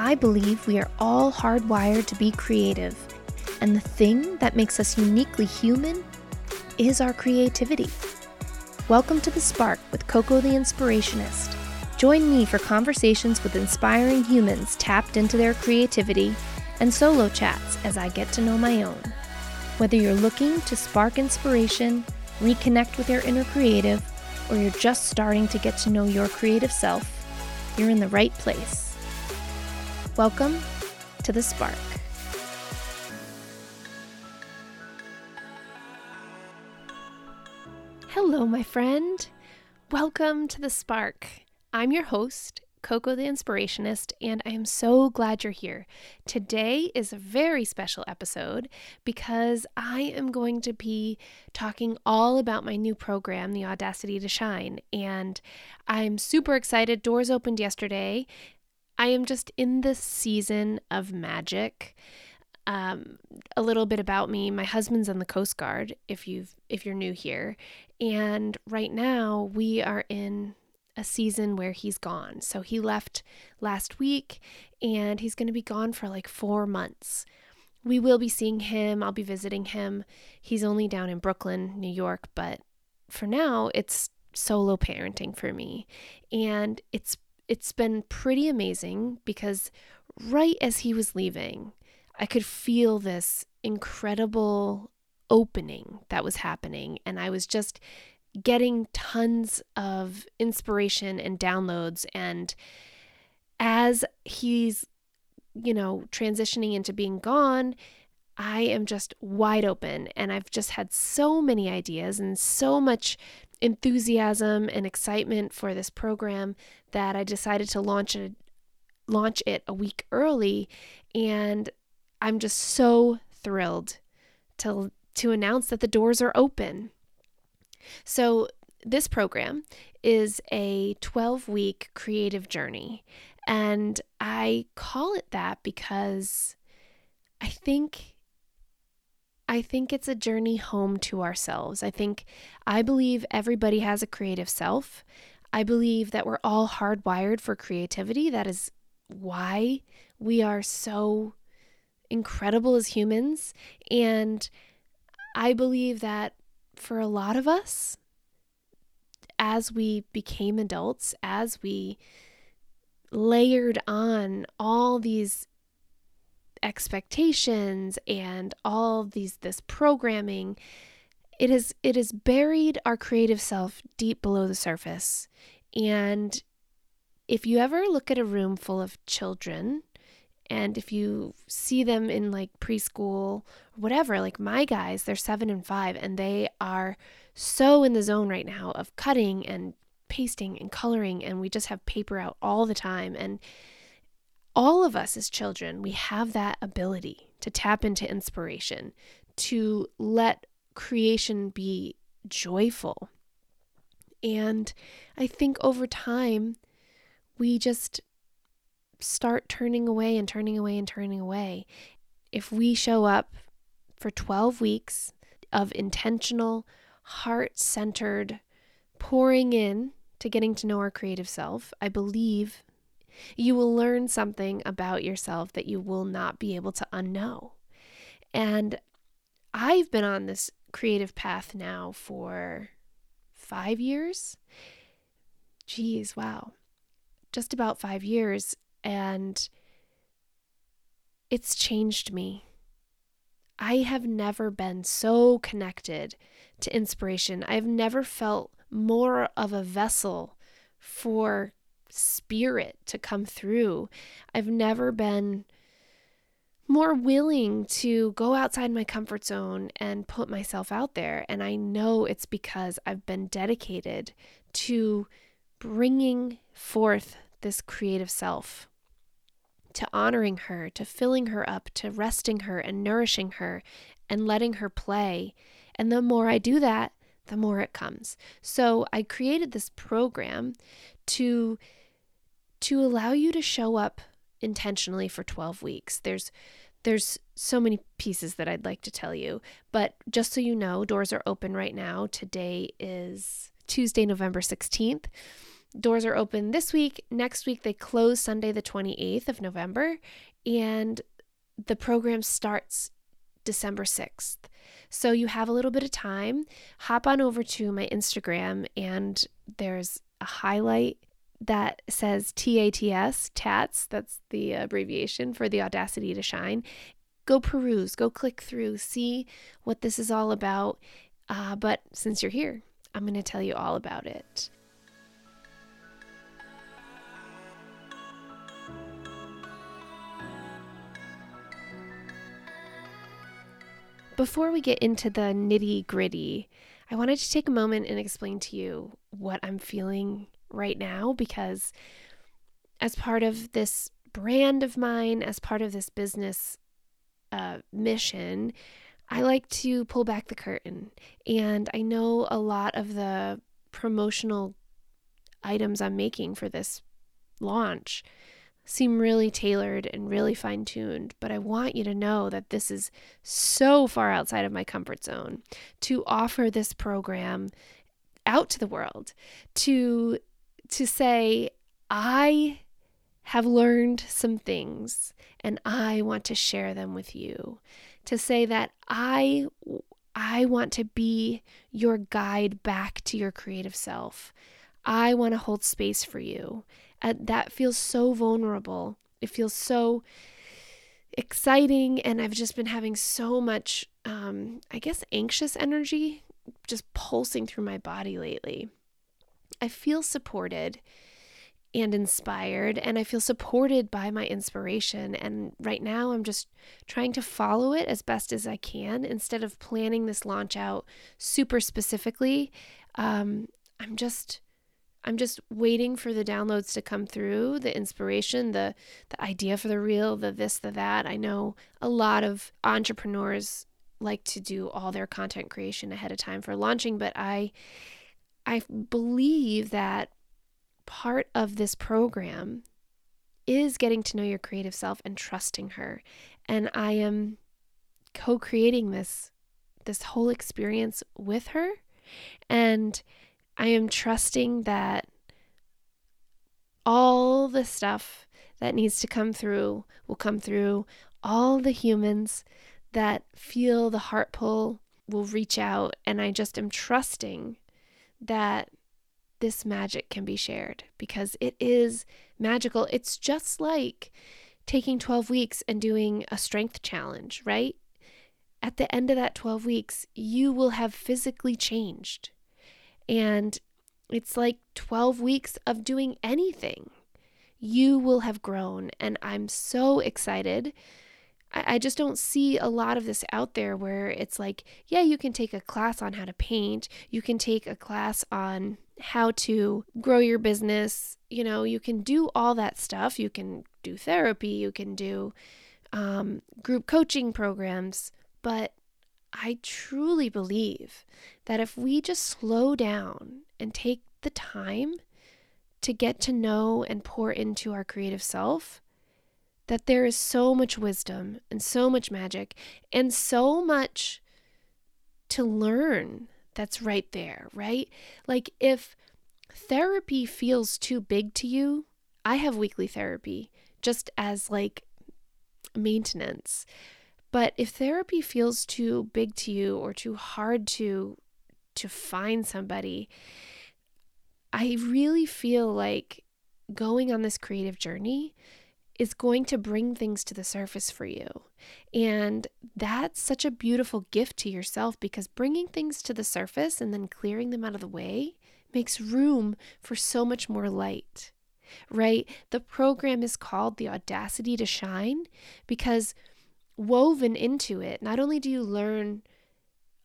I believe we are all hardwired to be creative, and the thing that makes us uniquely human is our creativity. Welcome to The Spark with Coco the Inspirationist. Join me for conversations with inspiring humans tapped into their creativity and solo chats as I get to know my own. Whether you're looking to spark inspiration, reconnect with your inner creative, or you're just starting to get to know your creative self, you're in the right place. Welcome to The Spark. Hello, my friend. Welcome to The Spark. I'm your host, Coco the Inspirationist, and I am so glad you're here. Today is a very special episode because I am going to be talking all about my new program, The Audacity to Shine, and I'm super excited. Doors opened yesterday, I am just in this season of magic. Um, a little bit about me. My husband's in the Coast Guard. If you've if you're new here, and right now we are in a season where he's gone. So he left last week, and he's going to be gone for like four months. We will be seeing him. I'll be visiting him. He's only down in Brooklyn, New York, but for now, it's solo parenting for me, and it's it's been pretty amazing because right as he was leaving, I could feel this incredible opening that was happening. And I was just getting tons of inspiration and downloads. And as he's, you know, transitioning into being gone, I am just wide open. And I've just had so many ideas and so much enthusiasm and excitement for this program that I decided to launch it launch it a week early and I'm just so thrilled to to announce that the doors are open. So this program is a 12 week creative journey and I call it that because I think I think it's a journey home to ourselves. I think I believe everybody has a creative self. I believe that we're all hardwired for creativity. That is why we are so incredible as humans. And I believe that for a lot of us, as we became adults, as we layered on all these expectations and all these this programming it is it is buried our creative self deep below the surface. And if you ever look at a room full of children and if you see them in like preschool whatever like my guys they're 7 and 5 and they are so in the zone right now of cutting and pasting and coloring and we just have paper out all the time and all of us as children, we have that ability to tap into inspiration, to let creation be joyful. And I think over time, we just start turning away and turning away and turning away. If we show up for 12 weeks of intentional, heart centered pouring in to getting to know our creative self, I believe you will learn something about yourself that you will not be able to unknow. And I've been on this creative path now for five years. Geez, wow. Just about five years. And it's changed me. I have never been so connected to inspiration. I've never felt more of a vessel for spirit to come through. I've never been more willing to go outside my comfort zone and put myself out there. And I know it's because I've been dedicated to bringing forth this creative self, to honoring her, to filling her up, to resting her and nourishing her and letting her play. And the more I do that, the more it comes. So I created this program to to allow you to show up intentionally for 12 weeks. There's there's so many pieces that I'd like to tell you, but just so you know, doors are open right now. Today is Tuesday, November 16th. doors are open this week. Next week, they close Sunday, the 28th of November, and the program starts December 6th. So you have a little bit of time. Hop on over to my Instagram, and there's a highlight that says TATS, TATS, that's the abbreviation for the Audacity to Shine. Go peruse, go click through, see what this is all about. Uh, but since you're here, I'm going to tell you all about it. Before we get into the nitty gritty, I wanted to take a moment and explain to you what I'm feeling right now because, as part of this brand of mine, as part of this business uh, mission, I like to pull back the curtain. And I know a lot of the promotional items I'm making for this launch seem really tailored and really fine tuned, but I want you to know that this is so far outside of my comfort zone to offer this program out to the world, to to say I have learned some things and I want to share them with you. To say that I I want to be your guide back to your creative self. I want to hold space for you and that feels so vulnerable. It feels so exciting. And I've just been having so much, um, I guess, anxious energy just pulsing through my body lately. I feel supported and inspired, and I feel supported by my inspiration. And right now, I'm just trying to follow it as best as I can instead of planning this launch out super specifically. Um, I'm just I'm just waiting for the downloads to come through, the inspiration, the the idea for the reel, the this, the that. I know a lot of entrepreneurs like to do all their content creation ahead of time for launching, but I I believe that part of this program is getting to know your creative self and trusting her. And I am co-creating this this whole experience with her and I am trusting that all the stuff that needs to come through will come through. All the humans that feel the heart pull will reach out. And I just am trusting that this magic can be shared because it is magical. It's just like taking 12 weeks and doing a strength challenge, right? At the end of that 12 weeks, you will have physically changed. And it's like 12 weeks of doing anything. You will have grown. And I'm so excited. I, just don't see a lot of this out there where it's like, yeah, you can take a class on how to paint, you can take a class on how to grow your business. You know, you can do all that stuff. You can do therapy, you can do um, group coaching programs, but I truly believe that if we just slow down and take the time to get to know and pour into our creative self, that there is so much wisdom and so much magic and so much to learn that's right there, right? Like if therapy feels too big to you, I have weekly therapy just as like maintenance. But if therapy feels too big to you or too hard to to find somebody, I really feel like going on this creative journey is going to bring things to the surface for you. And that's such a beautiful gift to yourself because bringing things to the surface and then clearing them out of the way makes room for so much more light, right? The program is called The Audacity to Shine because woven into it, not only do you learn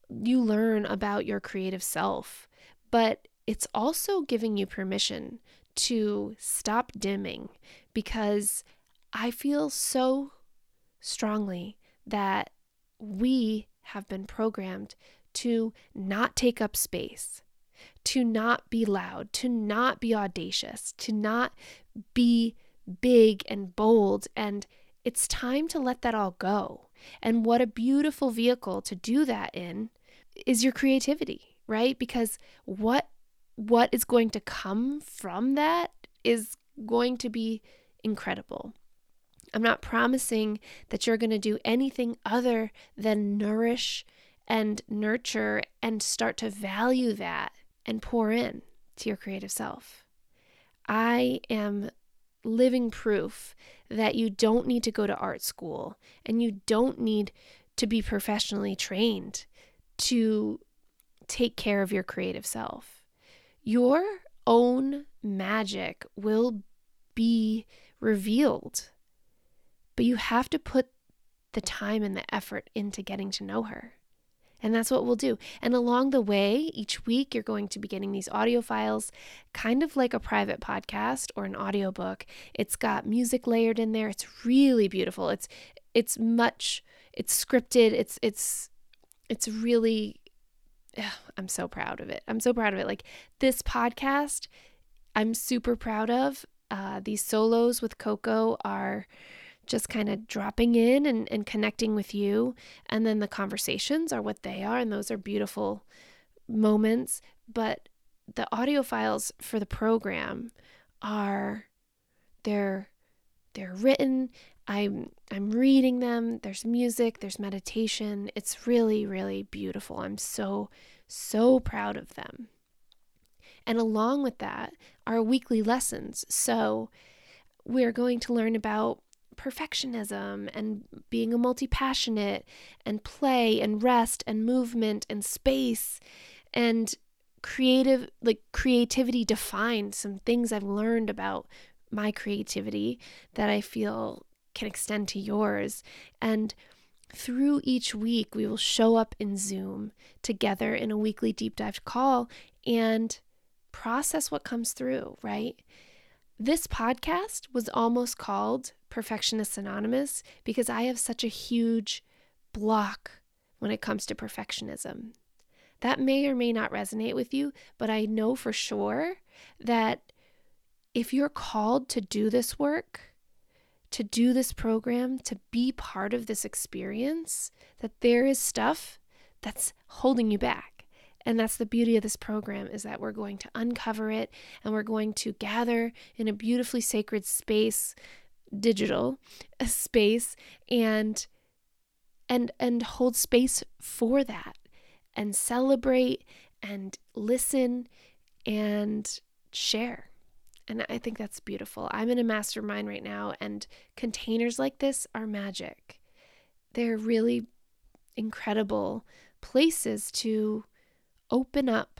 you learn about your creative self, but it's also giving you permission to stop dimming because I feel so strongly that we have been programmed to not take up space, to not be loud, to not be audacious, to not be big and bold and it's time to let that all go. And what a beautiful vehicle to do that in is your creativity, right? Because what what is going to come from that is going to be incredible. I'm not promising that you're going to do anything other than nourish and nurture and start to value that and pour in to your creative self. I am living proof that you don't need to go to art school and you don't need to be professionally trained to take care of your creative self. Your own magic will be revealed, but you have to put the time and the effort into getting to know her. And that's what we'll do. And along the way, each week, you're going to be getting these audio files, kind of like a private podcast or an audiobook. It's got music layered in there. It's really beautiful. It's it's much it's scripted. It's it's it's really ugh, I'm so proud of it. I'm so proud of it. Like this podcast, I'm super proud of. Uh, these solos with Coco are just kind of dropping in and, and connecting with you. And then the conversations are what they are, and those are beautiful moments. But the audio files for the program are they're they're written. I'm I'm reading them. There's music, there's meditation. It's really, really beautiful. I'm so, so proud of them. And along with that are weekly lessons. So we're going to learn about perfectionism and being a multi passionate and play and rest and movement and space and creative like creativity defined some things I've learned about my creativity that I feel can extend to yours and through each week we will show up in Zoom together in a weekly deep dive call and process what comes through, right? This podcast was almost called Perfectionist Anonymous because I have such a huge block when it comes to perfectionism. That may or may not resonate with you, but I know for sure that if you're called to do this work, to do this program, to be part of this experience, that there is stuff that's holding you back. And that's the beauty of this program is that we're going to uncover it and we're going to gather in a beautifully sacred space, digital space and and and hold space for that and celebrate and listen and share. And I think that's beautiful. I'm in a mastermind right now, and containers like this are magic. They're really incredible places to open up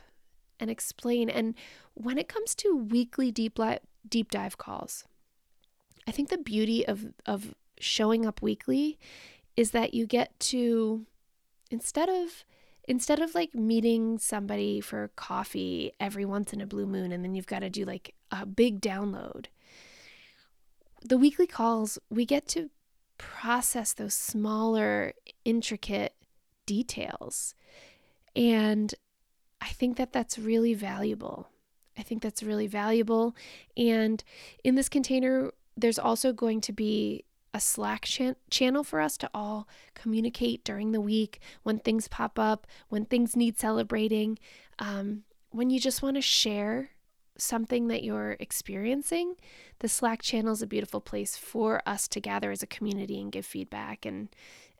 and explain. And when it comes to weekly deep li- deep dive calls, I think the beauty of of showing up weekly is that you get to instead of instead of like meeting somebody for coffee every once in a blue moon and then you've got to do like a big download the weekly calls we get to process those smaller intricate details and I think that that's really valuable. I think that's really valuable. And in this container, there's also going to be a Slack channel for us to all communicate during the week when things pop up, when things need celebrating, um, when you just want to share something that you're experiencing. The Slack channel is a beautiful place for us to gather as a community and give feedback and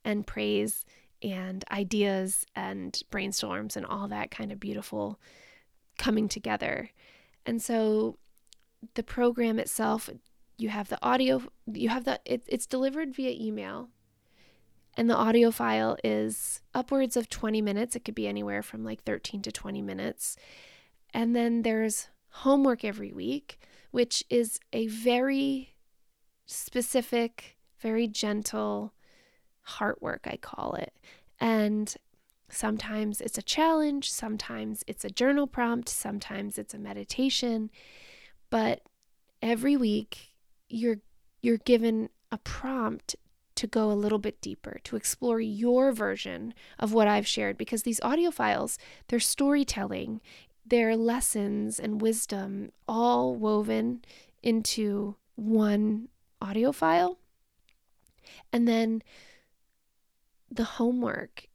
and praise and ideas and brainstorms and all that kind of beautiful coming together. And so the program itself, you have the audio, you have the, it, it's delivered via email. And the audio file is upwards of 20 minutes. It could be anywhere from like 13 to 20 minutes. And then there's homework every week, which is a very specific, very gentle, heart work, I call it. And sometimes it's a challenge, sometimes it's a journal prompt, sometimes it's a meditation. But every week you're you're given a prompt to go a little bit deeper, to explore your version of what I've shared because these audio files, they're storytelling, they're lessons and wisdom all woven into one audio file. And then the homework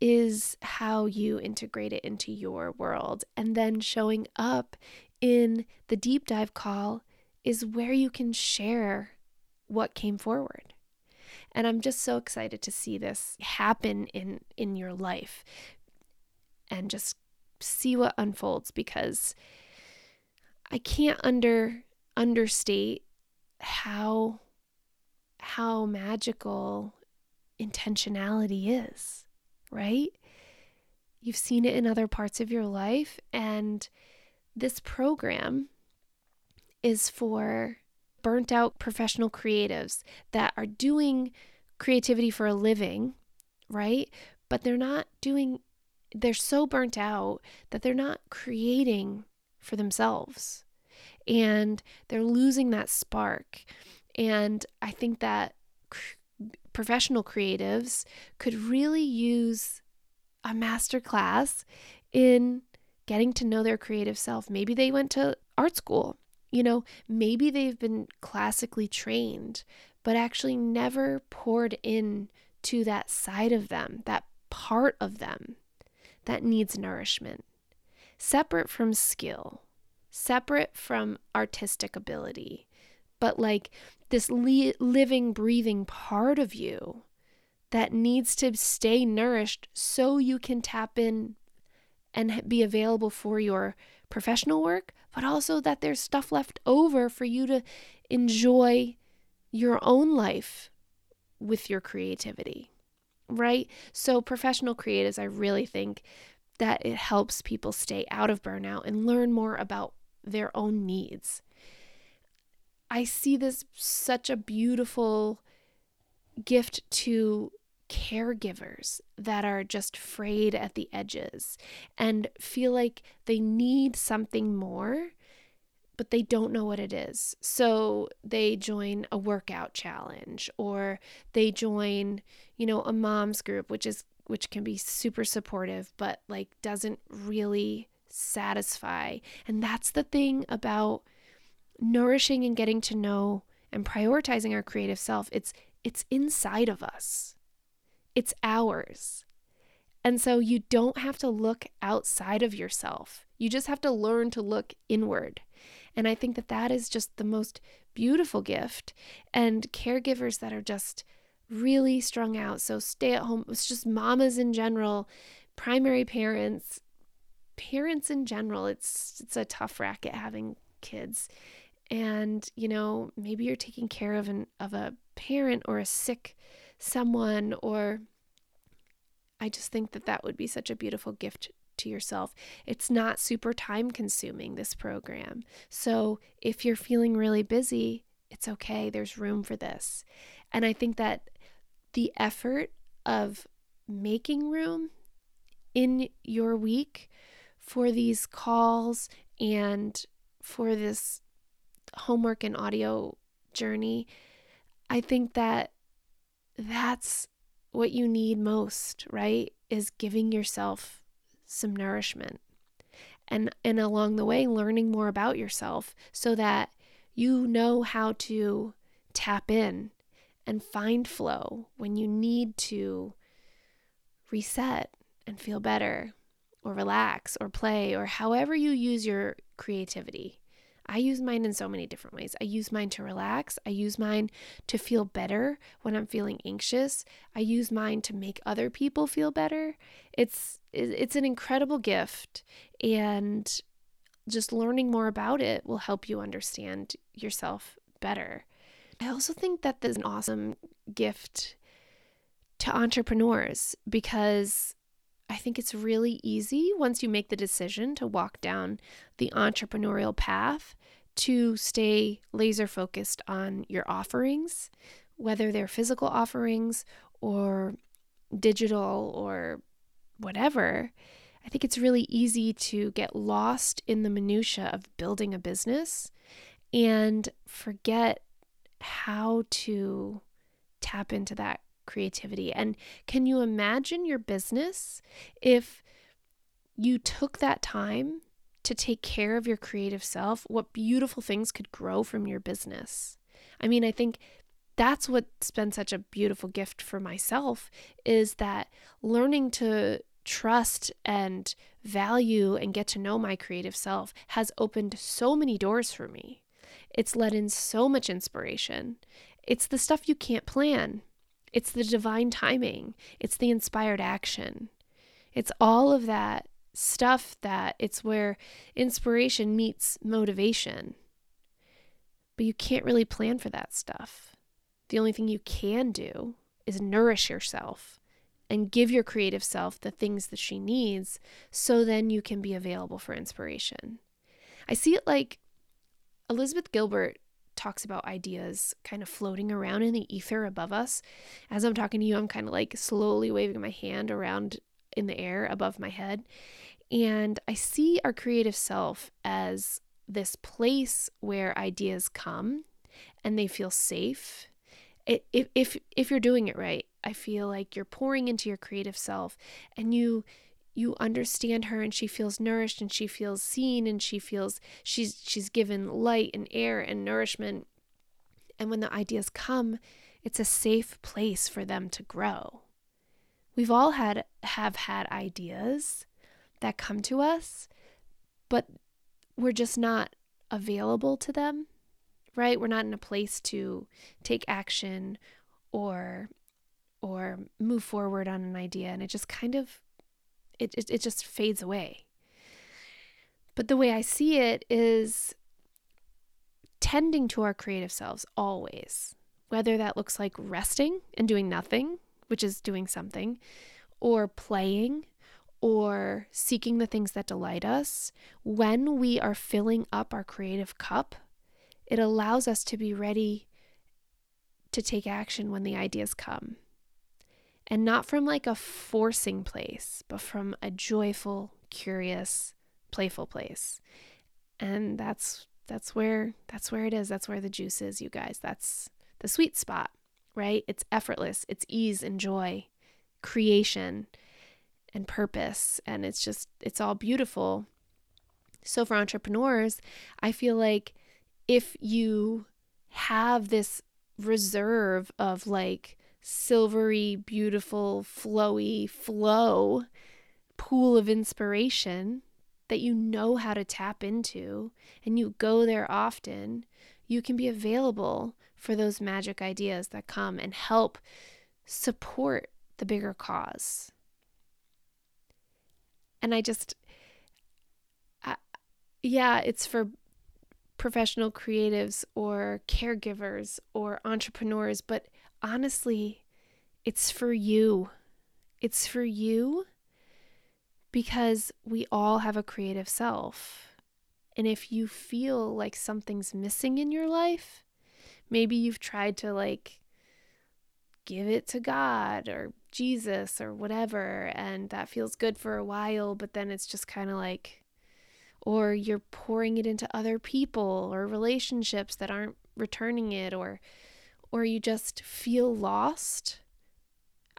is how you integrate it into your world. And then showing up in the deep dive call is where you can share what came forward. And I'm just so excited to see this happen in in your life and just see what unfolds because I can't under understate how how magical intentionality is, right? You've seen it in other parts of your life and this program is for burnt out professional creatives that are doing creativity for a living, right? But they're not doing, they're so burnt out that they're not creating for themselves. And they're losing that spark. And I think that professional creatives could really use a master class in getting to know their creative self. Maybe they went to art school you know, maybe they've been classically trained, but actually never poured in to that side of them, that part of them that needs nourishment, separate from skill, separate from artistic ability, but like this li- living, breathing part of you that needs to stay nourished so you can tap in and be available for your professional work, but also that there's stuff left over for you to enjoy your own life with your creativity, right? So, professional creatives, I really think that it helps people stay out of burnout and learn more about their own needs. I see this such a beautiful gift to caregivers that are just frayed at the edges and feel like they need something more, but they don't know what it is. So they join a workout challenge or they join, you know, a mom's group, which is which can be super supportive, but like doesn't really satisfy. And that's the thing about nourishing and getting to know and prioritizing our creative self. It's it's inside of us. It's ours. And so you don't have to look outside of yourself. You just have to learn to look inward. And I think that that is just the most beautiful gift. And caregivers that are just really strung out. So stay at home, it's just mamas in general, primary parents, parents in general. It's it's a tough racket having kids. And, you know, maybe you're taking care of an of a parent or a sick someone or I just think that that would be such a beautiful gift to yourself. It's not super time consuming, this program. So if you're feeling really busy, it's okay. There's room for this. And I think that the effort of making room in your week for these calls and for this homework and audio journey, I think that that's what you need most, right? Is giving yourself some nourishment. And and along the way learning more about yourself so that you know how to tap in and find flow when you need to reset and feel better or relax or play or however you use your creativity. I use mine in so many different ways. I use mine to relax. I use mine to feel better when I'm feeling anxious. I use mine to make other people feel better. It's it's an incredible gift and just learning more about it will help you understand yourself better. I also think that this is an awesome gift to entrepreneurs because I think it's really easy once you make the decision to walk down the entrepreneurial path to stay laser focused on your offerings, whether they're physical offerings or digital or whatever. I think it's really easy to get lost in the minutia of building a business and forget how to tap into that creativity. And can you imagine your business if you took that time to take care of your creative self? What beautiful things could grow from your business? I mean, I think that's what's been such a beautiful gift for myself is that learning to trust and value and get to know my creative self has opened so many doors for me. It's let in so much inspiration. It's the stuff you can't plan. It's the divine timing. It's the inspired action. It's all of that stuff that it's where inspiration meets motivation. But you can't really plan for that stuff. The only thing you can do is nourish yourself and give your creative self the things that she needs so then you can be available for inspiration. I see it like Elizabeth Gilbert talks about ideas kind of floating around in the ether above us. As I'm talking to you, I'm kind of like slowly waving my hand around in the air above my head. And I see our creative self as this place where ideas come and they feel safe. If, if, if you're doing it right, I feel like you're pouring into your creative self and you you understand her and she feels nourished and she feels seen and she feels she's she's given light and air and nourishment and when the ideas come it's a safe place for them to grow we've all had have had ideas that come to us but we're just not available to them right we're not in a place to take action or or move forward on an idea and it just kind of it, it, it just fades away. But the way I see it is tending to our creative selves always, whether that looks like resting and doing nothing, which is doing something, or playing, or seeking the things that delight us. When we are filling up our creative cup, it allows us to be ready to take action when the ideas come and not from like a forcing place, but from a joyful, curious, playful place. And that's that's where that's where it is. That's where the juice is, you guys. That's the sweet spot, right? It's effortless. It's ease and joy, creation and purpose, and it's just it's all beautiful. So for entrepreneurs, I feel like if you have this reserve of like silvery, beautiful, flowy flow pool of inspiration that you know how to tap into and you go there often, you can be available for those magic ideas that come and help support the bigger cause. And I just, I, yeah, it's for professional creatives or caregivers or entrepreneurs, but honestly, it's for you. It's for you because we all have a creative self. And if you feel like something's missing in your life, maybe you've tried to like give it to God or Jesus or whatever, and that feels good for a while, but then it's just kind of like, or you're pouring it into other people or relationships that aren't returning it, or or you just feel lost.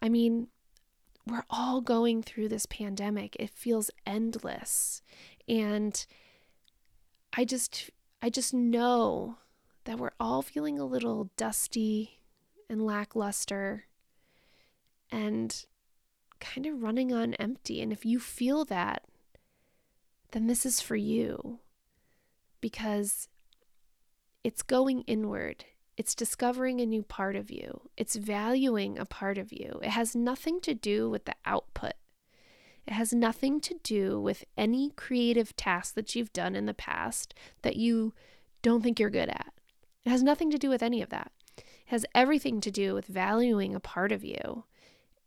I mean, we're all going through this pandemic. It feels endless. And I just I just know that we're all feeling a little dusty and lackluster and kind of running on empty. And if you feel that, then this is for you because it's going inward. It's discovering a new part of you. It's valuing a part of you. It has nothing to do with the output. It has nothing to do with any creative task that you've done in the past that you don't think you're good at. It has nothing to do with any of that. It has everything to do with valuing a part of you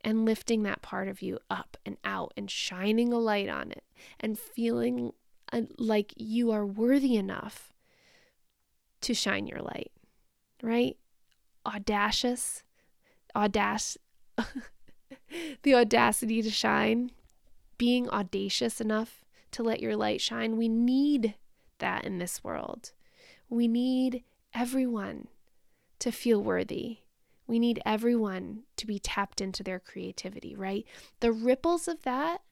and lifting that part of you up and out and shining a light on it and feeling uh, like you are worthy enough to shine your light right? Audacious, audacious, the audacity to shine, being audacious enough to let your light shine. We need that in this world. We need everyone to feel worthy. We need everyone to be tapped into their creativity, right? The ripples of that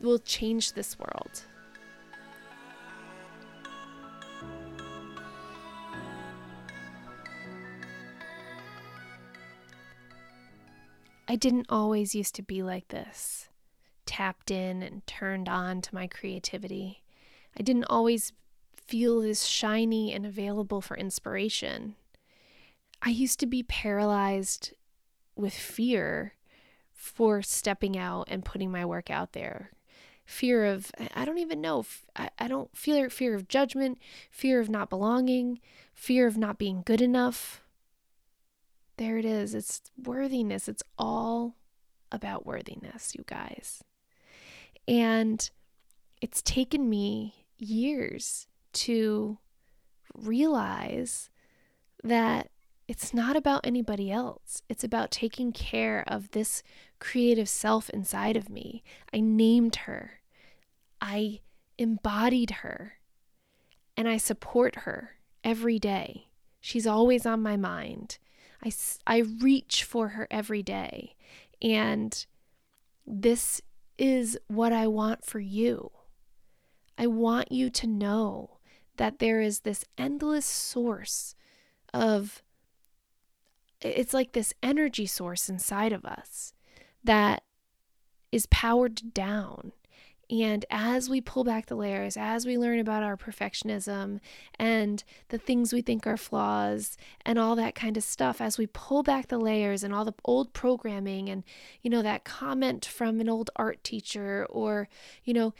will change this world. I didn't always used to be like this, tapped in and turned on to my creativity. I didn't always feel this shiny and available for inspiration. I used to be paralyzed with fear for stepping out and putting my work out there. Fear of, I don't even know, I don't feel fear of judgment, fear of not belonging, fear of not being good enough. There it is. It's worthiness. It's all about worthiness, you guys. And it's taken me years to realize that it's not about anybody else. It's about taking care of this creative self inside of me. I named her, I embodied her, and I support her every day. She's always on my mind. I, I reach for her every day. And this is what I want for you. I want you to know that there is this endless source of it's like this energy source inside of us that is powered down. And as we pull back the layers, as we learn about our perfectionism and the things we think are flaws and all that kind of stuff, as we pull back the layers and all the old programming and, you know, that comment from an old art teacher or, you know,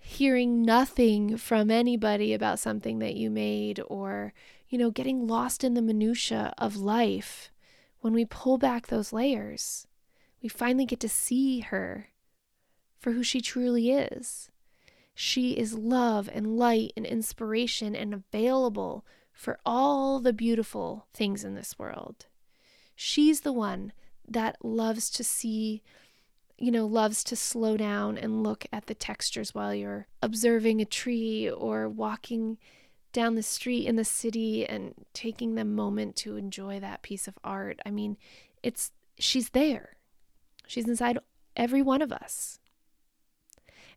hearing nothing from anybody about something that you made or, you know, getting lost in the minutia of life, when we pull back those layers, we finally get to see her for who she truly is. She is love and light and inspiration and available for all the beautiful things in this world. She's the one that loves to see you know, loves to slow down and look at the textures while you're observing a tree or walking down the street in the city and taking the moment to enjoy that piece of art. I mean, it's she's there. She's inside every one of us.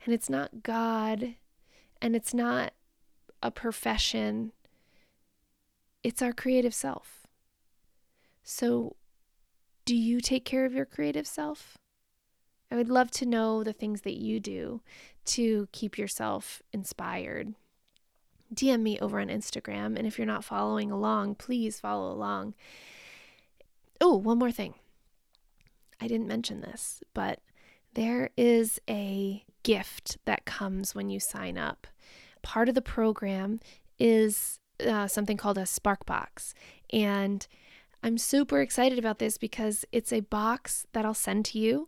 And it's not God and it's not a profession. It's our creative self. So, do you take care of your creative self? I would love to know the things that you do to keep yourself inspired. DM me over on Instagram. And if you're not following along, please follow along. Oh, one more thing. I didn't mention this, but there is a gift that comes when you sign up. Part of the program is uh, something called a Spark Box. And I'm super excited about this because it's a box that I'll send to you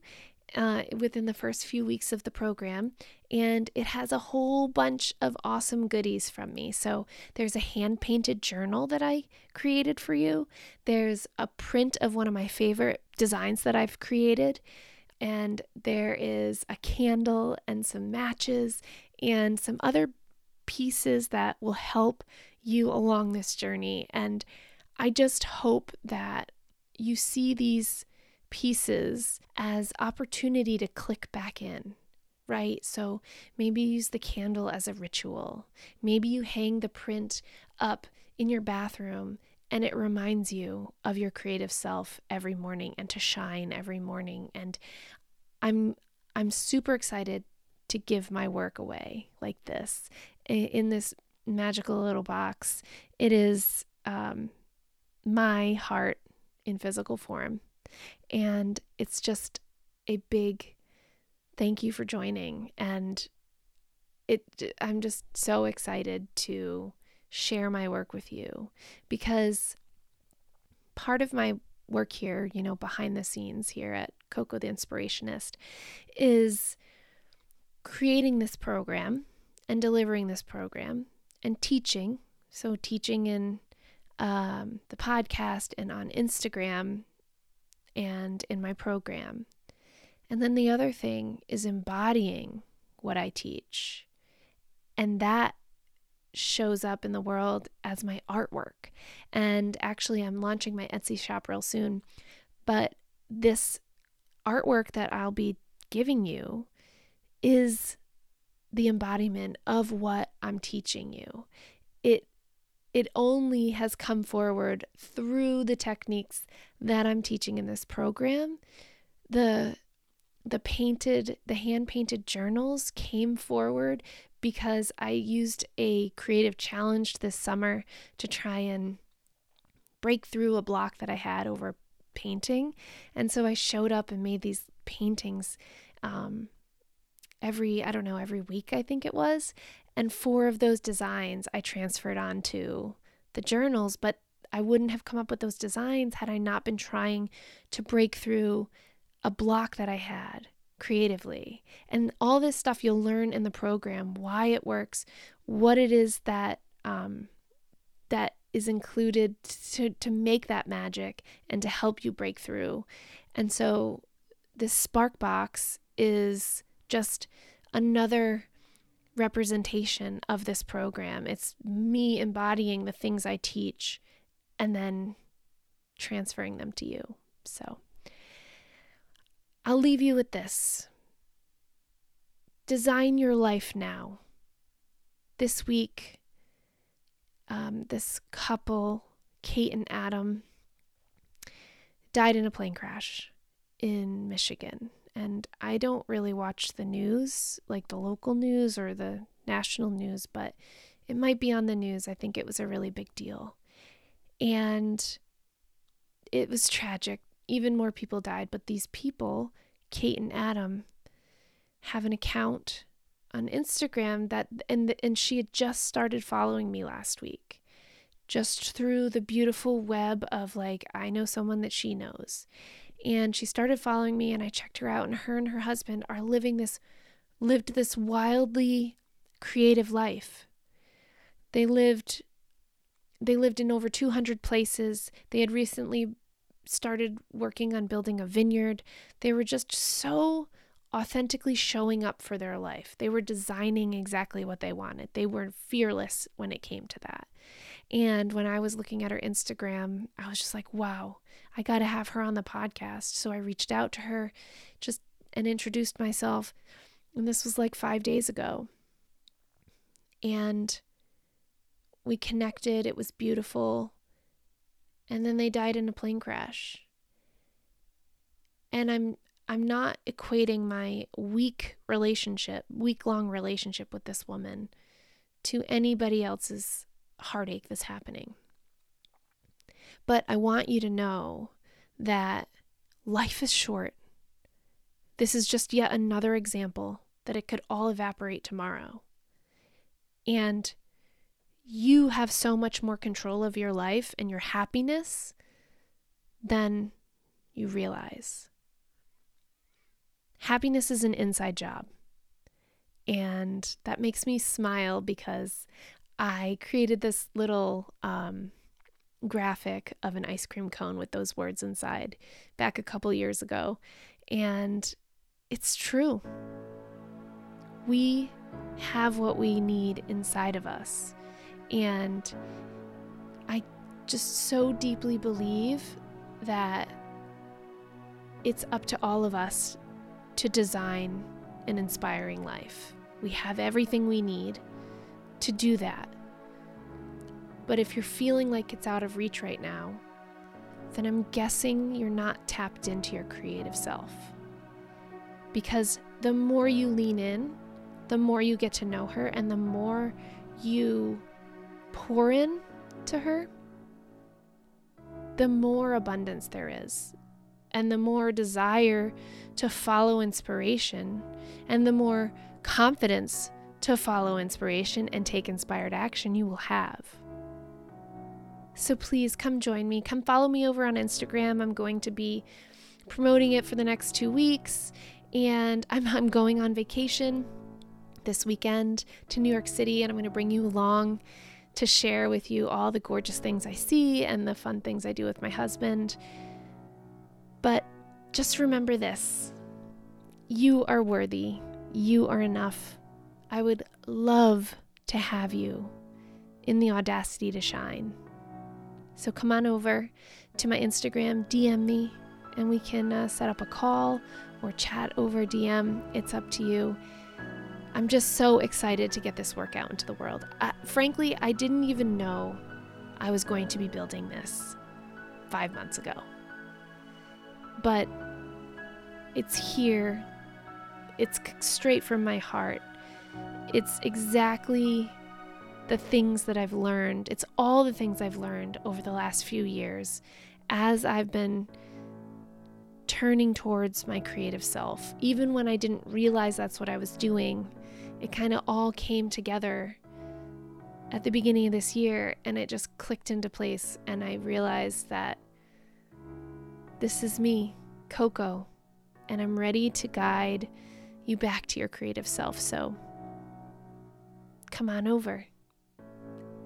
uh, within the first few weeks of the program, and it has a whole bunch of awesome goodies from me. So, there's a hand painted journal that I created for you, there's a print of one of my favorite designs that I've created, and there is a candle and some matches and some other pieces that will help you along this journey. And I just hope that you see these pieces as opportunity to click back in right? So maybe use the candle as a ritual. Maybe you hang the print up in your bathroom and it reminds you of your creative self every morning and to shine every morning. And I'm I'm super excited to give my work away like this in this magical little box. It is um, my heart in physical form. And it's just a big thank you for joining. And it I'm just so excited to share my work with you because part of my work here, you know, behind the scenes here at Coco the Inspirationist is creating this program and delivering this program and teaching. So, teaching in um, the podcast and on Instagram and in my program. And then the other thing is embodying what I teach. And that shows up in the world as my artwork. And actually, I'm launching my Etsy shop real soon. But this artwork that I'll be giving you is the embodiment of what I'm teaching you. It it only has come forward through the techniques that I'm teaching in this program the the painted the hand painted journals came forward because I used a creative challenge this summer to try and break through a block that I had over painting. And so I showed up and made these paintings um, every, I don't know, every week, I think it was. And four of those designs I transferred onto the journals, but I wouldn't have come up with those designs had I not been trying to break through a block that I had creatively. And all this stuff you'll learn in the program, why it works, what it is that um, that is included to, to make that magic and to help you break through. And so this Spark Box is just another representation of this program. It's me embodying the things I teach and then transferring them to you. So I'll leave you with this design your life now. This week, um, this couple, Kate and Adam, died in a plane crash in Michigan. And I don't really watch the news, like the local news or the national news, but it might be on the news. I think it was a really big deal. And it was tragic. Even more people died, but these people, Kate and Adam, have an account on Instagram that and and she had just started following me last week. Just through the beautiful web of like I know someone that she knows. And she started following me and I checked her out and her and her husband are living this lived this wildly creative life. They lived they lived in over 200 places. They had recently started working on building a vineyard. They were just so authentically showing up for their life. They were designing exactly what they wanted. They were fearless when it came to that. And when I was looking at her Instagram, I was just like, wow, I got to have her on the podcast. So I reached out to her just and introduced myself. And this was like five days ago. And we connected. It was beautiful. And then they died in a plane crash. And I'm I'm not equating my week relationship, week long relationship with this woman to anybody else's heartache that's happening. But I want you to know that life is short. This is just yet another example that it could all evaporate tomorrow. And you have so much more control of your life and your happiness than you realize. Happiness is an inside job. And that makes me smile because I created this little um, graphic of an ice cream cone with those words inside back a couple years ago. And it's true. We have what we need inside of us. And I just so deeply believe that it's up to all of us to design an inspiring life. We have everything we need to do that. But if you're feeling like it's out of reach right now, then I'm guessing you're not tapped into your creative self. Because the more you lean in, the more you get to know her, and the more you pour in to her, the more abundance there is, and the more desire to follow inspiration, and the more confidence to follow inspiration and take inspired action you will have. So please come join me. Come follow me over on Instagram. I'm going to be promoting it for the next two weeks, and I'm, I'm going on vacation this weekend to New York City, and I'm going to bring you along to share with you all the gorgeous things I see and the fun things I do with my husband. But just remember this you are worthy, you are enough. I would love to have you in the audacity to shine. So come on over to my Instagram, DM me, and we can uh, set up a call or chat over DM. It's up to you. I'm just so excited to get this work out into the world. Uh, frankly, I didn't even know I was going to be building this five months ago. But It's here. It's straight from my heart. It's exactly the things that I've learned. It's all the things I've learned over the last few years as I've been turning towards my creative self. Even when I didn't realize that's what I was doing, it kind of all came together at the beginning of this year and it just clicked into place. And I realized that this is me, Coco, and I'm ready to guide you back to your creative self. So come on over,